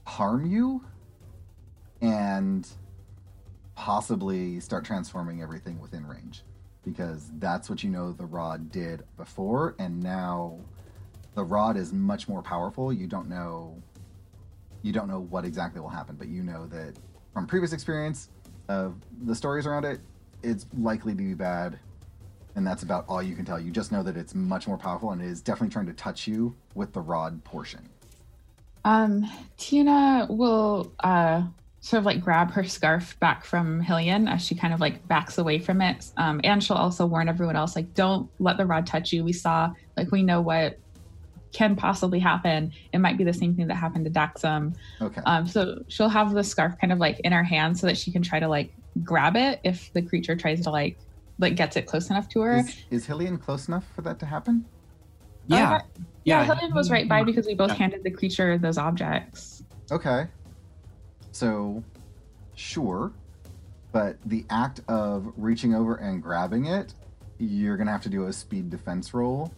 harm you and possibly start transforming everything within range because that's what you know the rod did before and now the rod is much more powerful. You don't know you don't know what exactly will happen, but you know that from previous experience the stories around it, it's likely to be bad. And that's about all you can tell. You just know that it's much more powerful and it is definitely trying to touch you with the rod portion. Um, Tina will uh, sort of like grab her scarf back from Hillian as she kind of like backs away from it. Um, and she'll also warn everyone else, like, don't let the rod touch you. We saw, like, we know what can possibly happen. It might be the same thing that happened to Daxam. Okay. Um, so she'll have the scarf kind of like in her hand so that she can try to like grab it if the creature tries to like like gets it close enough to her. Is, is Hillian close enough for that to happen? Yeah. Uh, yeah, yeah, Hillian was right by because we both yeah. handed the creature those objects. Okay. So, sure. But the act of reaching over and grabbing it, you're going to have to do a speed defense roll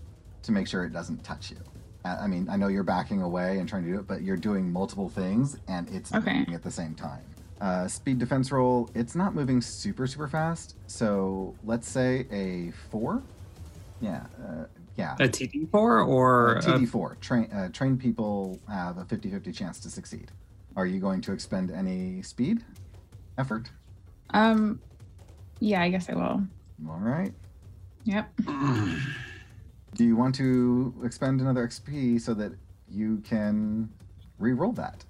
to make sure it doesn't touch you. I mean, I know you're backing away and trying to do it, but you're doing multiple things and it's okay. moving at the same time. Uh, speed defense roll, it's not moving super, super fast. So let's say a four. Yeah. Uh, yeah. A TD4 or? A TD4. Train, uh, trained people have a 50 50 chance to succeed. Are you going to expend any speed effort? Um, yeah, I guess I will. All right. Yep. Do you want to expend another XP so that you can re-roll that?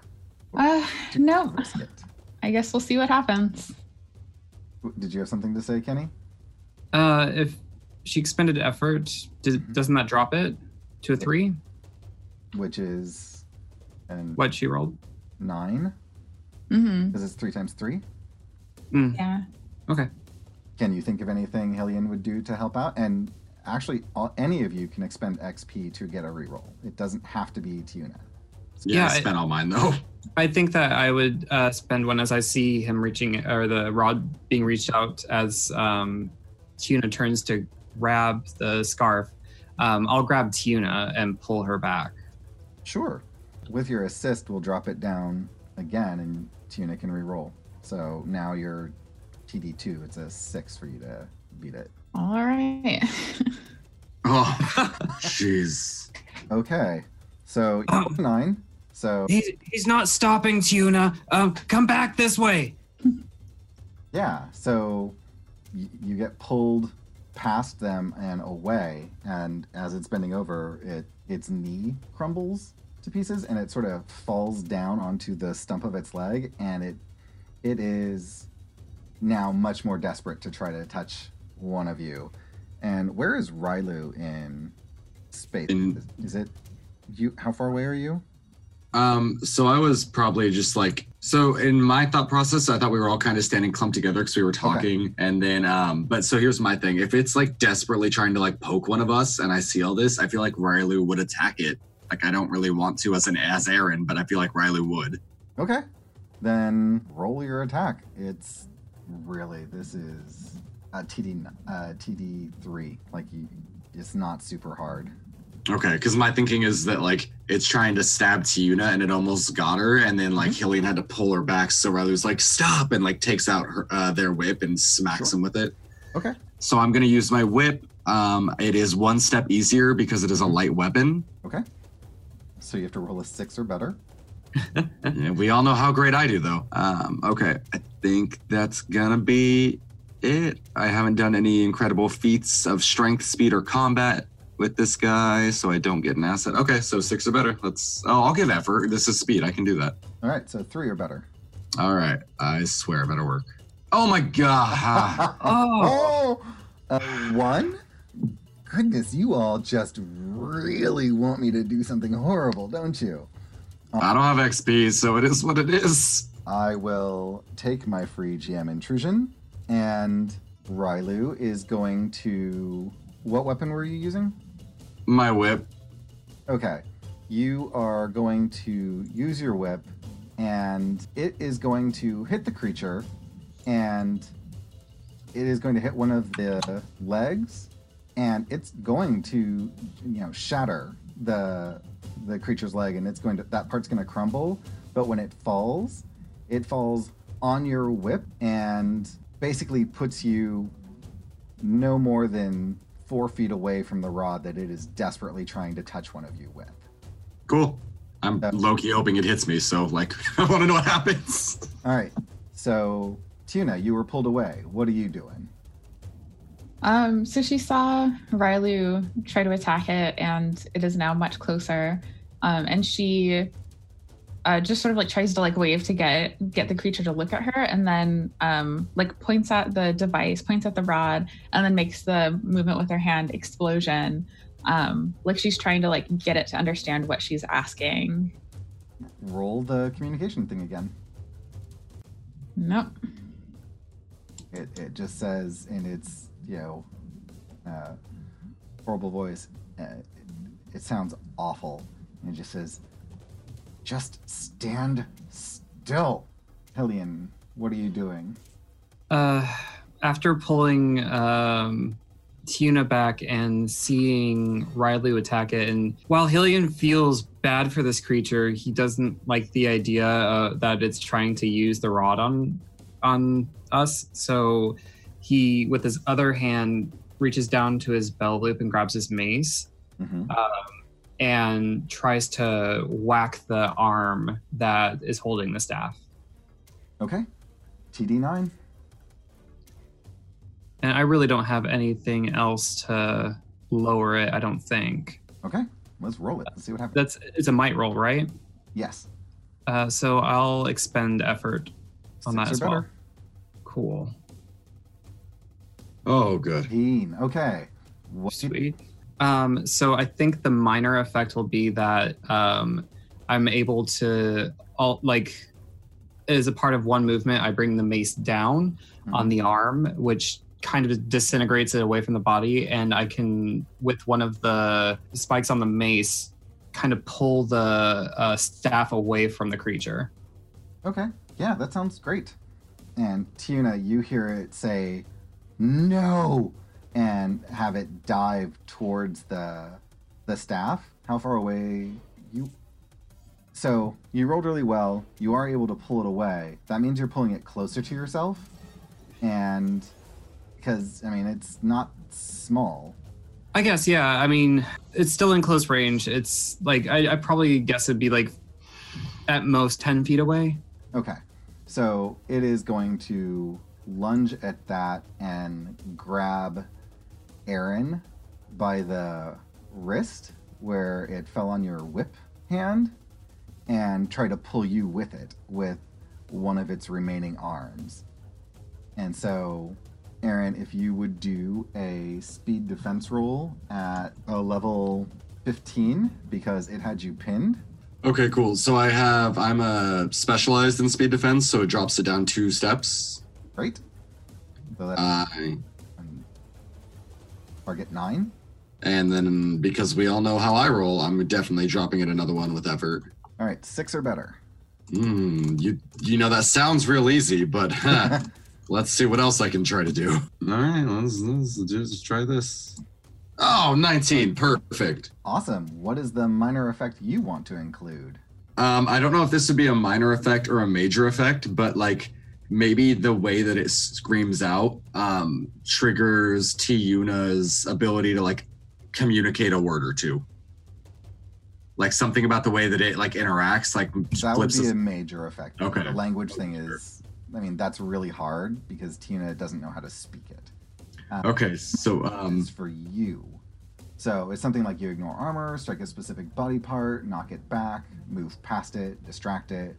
Uh, no. I guess we'll see what happens. Did you have something to say, Kenny? Uh, if she expended effort, did, mm-hmm. doesn't that drop it to a three? Which is, and what she rolled? Nine. Mm-hmm. Because it's three times three. Mm. Yeah. Okay. Can you think of anything Hillian would do to help out? And actually, all, any of you can expend XP to get a reroll. It doesn't have to be Tiuna. Yeah, Yeah, I spent all mine though. I think that I would uh, spend one as I see him reaching or the rod being reached out as um, Tuna turns to grab the scarf. Um, I'll grab Tuna and pull her back. Sure. With your assist, we'll drop it down again, and Tuna can re-roll. So now you're TD2. It's a six for you to beat it. All right. Oh, jeez. Okay. So Oh. nine. So He's, he's not stopping, Tuna. Um, come back this way. yeah. So y- you get pulled past them and away, and as it's bending over, it its knee crumbles to pieces, and it sort of falls down onto the stump of its leg, and it it is now much more desperate to try to touch one of you. And where is Rylu in space? In- is it you? How far away are you? Um, so I was probably just like so in my thought process, I thought we were all kind of standing clumped together because we were talking. And then um, but so here's my thing. If it's like desperately trying to like poke one of us and I see all this, I feel like Riley would attack it. Like I don't really want to as an as Aaron, but I feel like Riley would. Okay. Then roll your attack. It's really this is a TD uh, TD three. Like you, it's not super hard. Okay, because my thinking is that like it's trying to stab Tiuna and it almost got her, and then like Hillian had to pull her back, so Riley was like, "Stop!" and like takes out her uh, their whip and smacks Sure. him with it. Okay. So I'm gonna use my whip. Um, it is one step easier because it is a light weapon. Okay. So you have to roll a six or better. Yeah, we all know how great I do, though. Um, okay, I think that's gonna be it. I haven't done any incredible feats of strength, speed, or combat with this guy, so I don't get an asset. Okay, so six or better. Let's. Oh, I'll give effort. This is speed. I can do that. All right. So three or better. All right. I swear better work. Oh my god. Oh. oh, a one. Goodness, you all just really want me to do something horrible, don't you? I don't have XP, so it is what it is. I will take my free GM intrusion, and Rylu is going to. What weapon were you using? My whip. Okay. You are going to use your whip, and it is going to hit the creature, and it is going to hit one of the legs, and it's going to, you know, shatter the the creature's leg, and it's going to that part's going to crumble. But when it falls, it falls on your whip and basically puts you no more than four feet away from the rod that it is desperately trying to touch one of you with. Cool. I'm Yeah. low key hoping it hits me, so like I want to know what happens. All right. So, Tuna, you were pulled away. What are you doing? Um, so she saw Rylu try to attack it, and it is now much closer. Um, and she uh, just sort of like tries to like wave to get get the creature to look at her, and then um, like points at the device, points at the rod, and then makes the movement with her hand explosion. Um, like she's trying to like get it to understand what she's asking. Roll the communication thing again. Nope. It, it just says in its, you know, uh, horrible voice, uh, it, it sounds awful. And it just says, just stand still. Hillian, what are you doing? Uh, after pulling um, Tuna back and seeing Riley attack it, and while Hillian feels bad for this creature, he doesn't like the idea uh, that it's trying to use the rod on on us. So he, with his other hand, reaches down to his belt loop and grabs his mace Mm-hmm. And tries to whack the arm that is holding the staff. Okay. TD9. And I really don't have anything else to lower it. I don't think Okay. Let's roll it. Let's see what happens. that's it's a might roll, right? yes. Uh, so I'll expend effort on that as or well. Cool, Oh, good. 15. Okay. What sweet. Um, so I think the minor effect will be that um, I'm able to all like as a part of one movement, I bring the mace down on the arm, which kind of disintegrates it away from the body, and I can with one of the spikes on the mace kind of pull the uh, staff away from the creature. Okay. Yeah, that sounds great. And Tuna, you hear it say, "No," and have it dive towards the the staff. How far away you? So you rolled really well. You are able to pull it away. That means you're pulling it closer to yourself, and because I mean it's not small. I guess, yeah. I mean, it's still in close range. It's like I, I probably guess it'd be like at most ten feet away. Okay. So it is going to lunge at that and grab Aaron by the wrist where it fell on your whip hand and try to pull you with it with one of its remaining arms. And so, Aaron, if you would do a speed defense roll at a level 15 because it had you pinned. Okay, cool. So I have I'm a specialized in speed defense, so it drops it down two steps. Right? So that's Uh, target nine. and then because we all know how I roll, I'm definitely dropping it another one with effort. All right, six or better. Hmm, you you know that sounds real easy, but let's see what else I can try to do. All right, let's, let's just try this. Oh, 19, perfect. Awesome. What is the minor effect you want to include? Um, I don't know if this would be a minor effect or a major effect, but like maybe the way that it screams out um, triggers Tiyuna's ability to like communicate a word or two. Like something about the way that it like interacts, like That would be a major effect. Okay. The language thing is, I mean, that's really hard because Tina doesn't know how to speak it. Um, Okay, so um, It's for you. So it's something like you ignore armor, strike a specific body part, knock it back, move past it, distract it,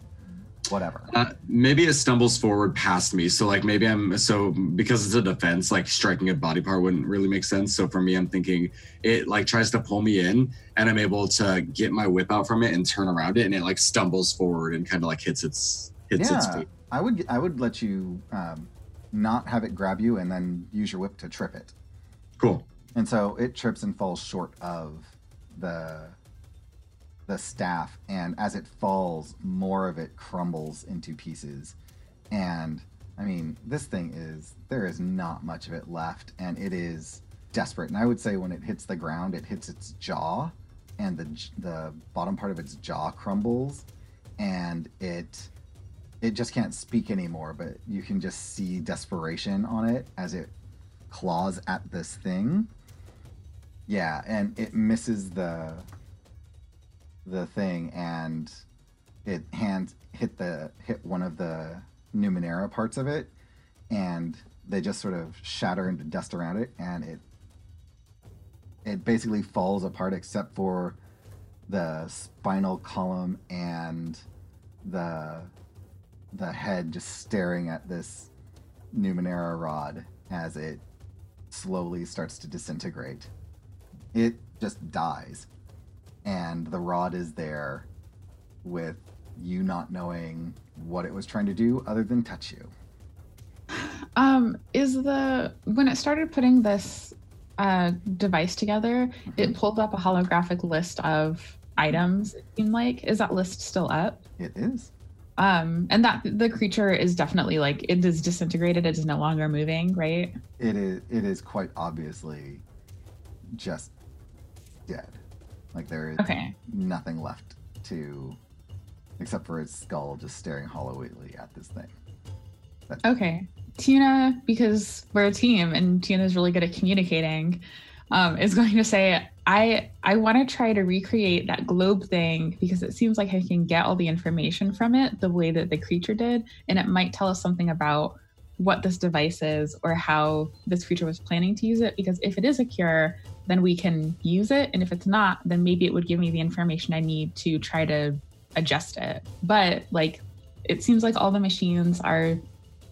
whatever. Uh, maybe it stumbles forward past me. So like maybe I'm so because it's a defense, like striking a body part wouldn't really make sense. So for me, I'm thinking it like tries to pull me in, and I'm able to get my whip out from it and turn around it, and it like stumbles forward and kind of like hits its hits its feet. I would I would let you um, not have it grab you and then use your whip to trip it. Cool. And so it trips and falls short of the the staff and as it falls more of it crumbles into pieces. And I mean this thing is there is not much of it left and it is desperate. And I would say when it hits the ground it hits its jaw and the the bottom part of its jaw crumbles and it it just can't speak anymore but you can just see desperation on it as it claws at this thing. Yeah, and it misses the the thing and it hand hit the hit one of the Numenera parts of it and they just sort of shatter into dust around it and it it basically falls apart except for the spinal column and the the head just staring at this Numenera rod as it slowly starts to disintegrate. It just dies and the rod is there with you not knowing what it was trying to do other than touch you Um, is the when it started putting this uh, device together, it pulled up a holographic list of items. It seemed like is that list still up? it is Um, and that the creature is definitely like it is disintegrated. It is no longer moving, right? it is it is quite obviously just dead like there is Okay. nothing left to except for its skull just staring hollowly at this thing Okay. Tina, because we're a team and Tina's really good at communicating, um, is going to say, I I want to try to recreate that globe thing because it seems like I can get all the information from it the way that the creature did, and it might tell us something about what this device is or how this creature was planning to use it. Because if it is a cure, then we can use it, and if it's not, then maybe it would give me the information I need to try to adjust it. But like, it seems like all the machines are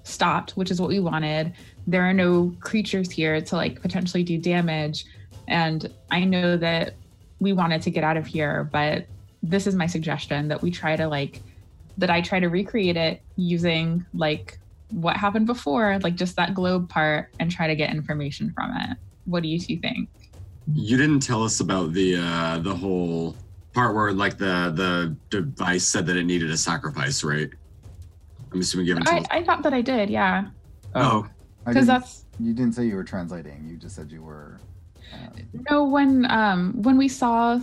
stopped, which is what we wanted. There are no creatures here to like potentially do damage. And I know that we wanted to get out of here, but this is my suggestion that we try to like that I try to recreate it using like what happened before, like just that globe part and try to get information from it. What do you two think? You didn't tell us about the uh, the whole part where like the the device said that it needed a sacrifice, right? I'm assuming given to I, us. I thought that I did, yeah. Oh, Because that's you didn't say you were translating. You just said you were. Um, no when um when we saw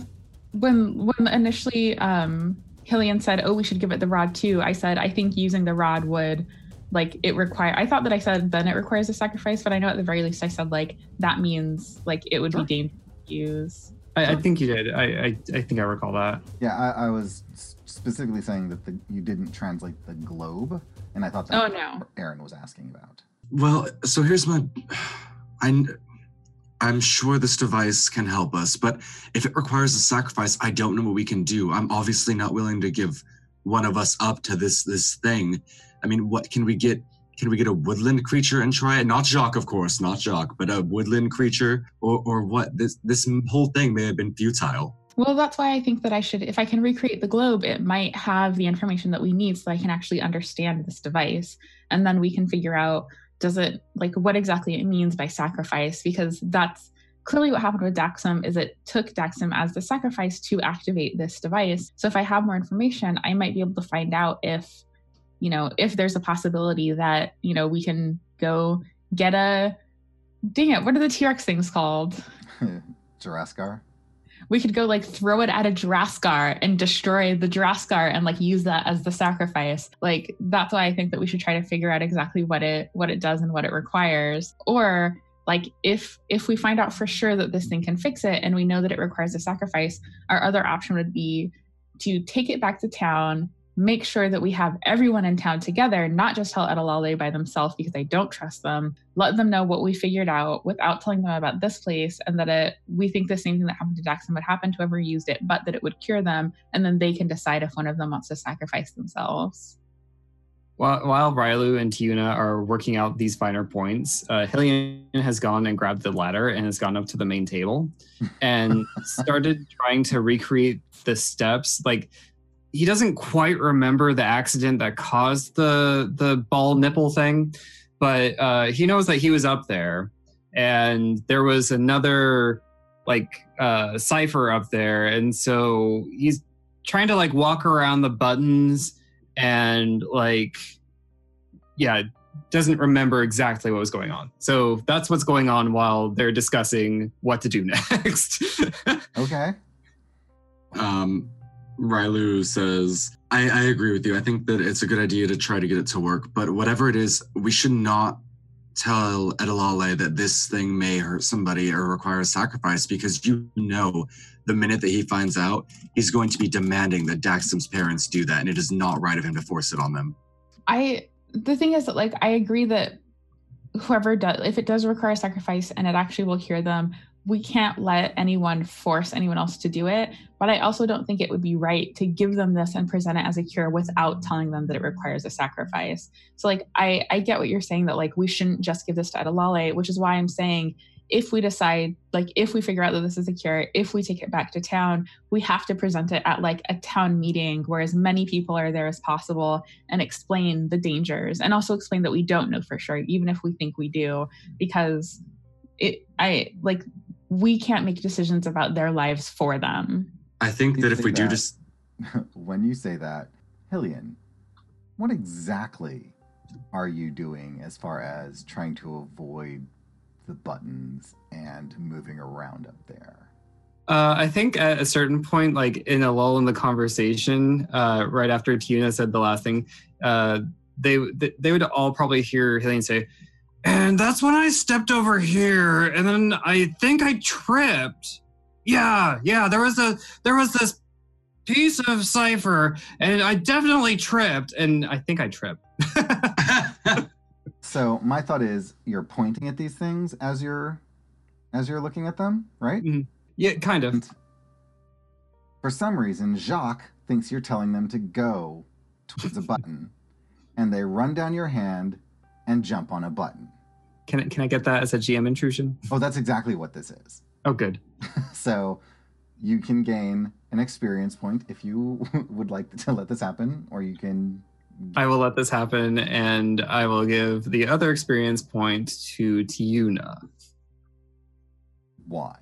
when when initially um Hillian said, Oh, we should give it the rod too, I said I think using the rod would like it require I thought that I said then it requires a sacrifice, but I know at the very least I said like that means like it would Sure. be dangerous to use. I, I think you did. I, I I think I recall that. yeah, I, I was specifically saying that the, you didn't translate the globe, and I thought that Oh no. Aaron was asking about. well, so here's my. I, I'm sure this device can help us, but if it requires a sacrifice, I don't know what we can do. I'm obviously not willing to give one of us up to this this thing. I mean, what can we get? Can we get a woodland creature and try it? Not Jacques, of course, not Jacques, but a woodland creature, or or what? This this whole thing may have been futile. Well, that's why I think that I should, if I can recreate the globe, it might have the information that we need so I can actually understand this device. And then we can figure out does it, like, what exactly it means by sacrifice, because that's clearly what happened with Daxum is it took Daxum as the sacrifice to activate this device. So if I have more information, I might be able to find out if, you know, if there's a possibility that, you know, we can go get a, dang it, what are the T Rex things called? Juraskar. we could go like throw it at a Juraskar and destroy the Juraskar and like use that as the sacrifice. Like that's why I think that we should try to figure out exactly what it what it does and what it requires. Or like if if we find out for sure that this thing can fix it and we know that it requires a sacrifice, our other option would be to take it back to town, make sure that we have everyone in town together, not just tell Edelale by themselves because I don't trust them. Let them know what we figured out without telling them about this place and that it we think the same thing that happened to Jackson would happen to whoever used it, but that it would cure them, and then they can decide if one of them wants to sacrifice themselves. While, while Rylu and Tiuna are working out these finer points, uh, Hillian has gone and grabbed the ladder and has gone up to the main table and started trying to recreate the steps. Like he doesn't quite remember the accident that caused the the ball nipple thing, but uh, he knows that he was up there and there was another like uh, cipher up there, and so he's trying to like walk around the buttons and like yeah doesn't remember exactly what was going on so that's what's going on while they're discussing what to do next Okay. Um, Rylu says, I, I agree with you. I think that it's a good idea to try to get it to work, but whatever it is, we should not tell Edelale that this thing may hurt somebody or require a sacrifice because you know the minute that he finds out, he's going to be demanding that Daxum's parents do that, and it is not right of him to force it on them. I the thing is that like I agree that whoever does if it does require a sacrifice and it actually will cure them, we can't let anyone force anyone else to do it. But I also don't think it would be right to give them this and present it as a cure without telling them that it requires a sacrifice. So like I I get what you're saying that like we shouldn't just give this to Adalale, which is why I'm saying if we decide like if we figure out that this is a cure, if we take it back to town, we have to present it at like a town meeting where as many people are there as possible and explain the dangers and also explain that we don't know for sure even if we think we do because it i like we can't make decisions about their lives for them I think that if say we do just when you say that, Hillian, what exactly are you doing as far as trying to avoid the buttons and moving around up there? Uh, I think at a certain point, like in a lull in the conversation, uh, right after Tuna said the last thing, uh, they th- they would all probably hear Hillian say, "And that's when I stepped over here, and then I think I tripped. Yeah, yeah, there was a there was this piece of cipher, and I definitely tripped, and I think I tripped." So my thought is you're pointing at these things as you're as you're looking at them, right? Mm-hmm. yeah, kind of. And for some reason, Jacques thinks you're telling them to go towards a button, and they run down your hand and jump on a button. Can I, can I get that as a GM intrusion? Oh, that's exactly what this is. Oh, good. so you can gain an experience point if you would like to let this happen, or you can. I will let this happen, and I will give the other experience point to Tiuna. Why?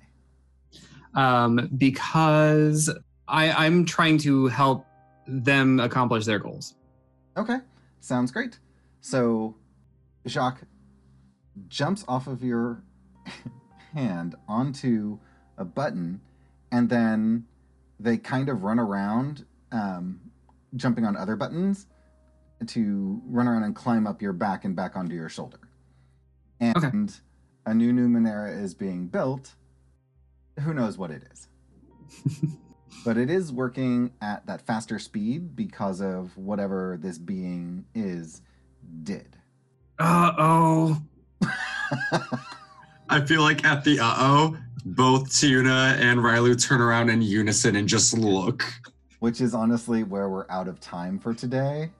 um, because I, I'm trying to help them accomplish their goals. Okay, sounds great. So, Jacques jumps off of your hand onto a button, and then they kind of run around, um, jumping on other buttons to run around and climb up your back and back onto your shoulder. And Okay. a new Numenera is being built. Who knows what it is? but it is working at that faster speed because of whatever this being is did. Uh oh. I feel like at the uh oh, both Tiuna and Rylu turn around in unison and just look. Which is honestly where we're out of time for today.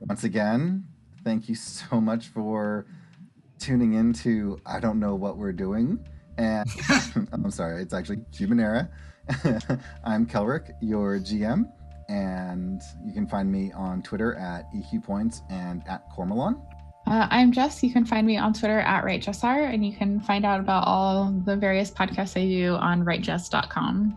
Once again, thank you so much for tuning into I don't know what we're doing. And I'm sorry, it's actually Humanera. I'm Kelrick, your GM, and you can find me on Twitter at EQ Points and at Cormelon. Uh, I'm Jess. You can find me on Twitter at RightJessR, and you can find out about all the various podcasts I do on rightjess.com.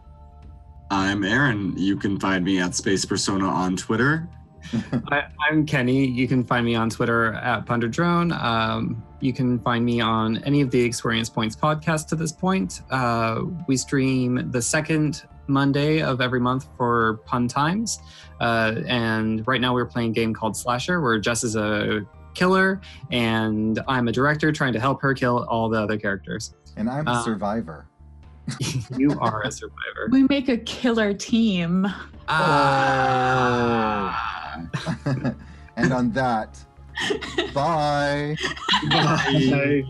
I'm Aaron. You can find me at Space Persona on Twitter. I, I'm Kenny. You can find me on Twitter at Punderdrone. Um, you can find me on any of the Experience Points podcasts to this point. Uh, we stream the second Monday of every month for Pun Times. Uh, and right now we're playing a game called Slasher, where Jess is a killer and I'm a director trying to help her kill all the other characters. And I'm a Uh, survivor. you are a survivor. We make a killer team. Ah. and on that, bye. Bye.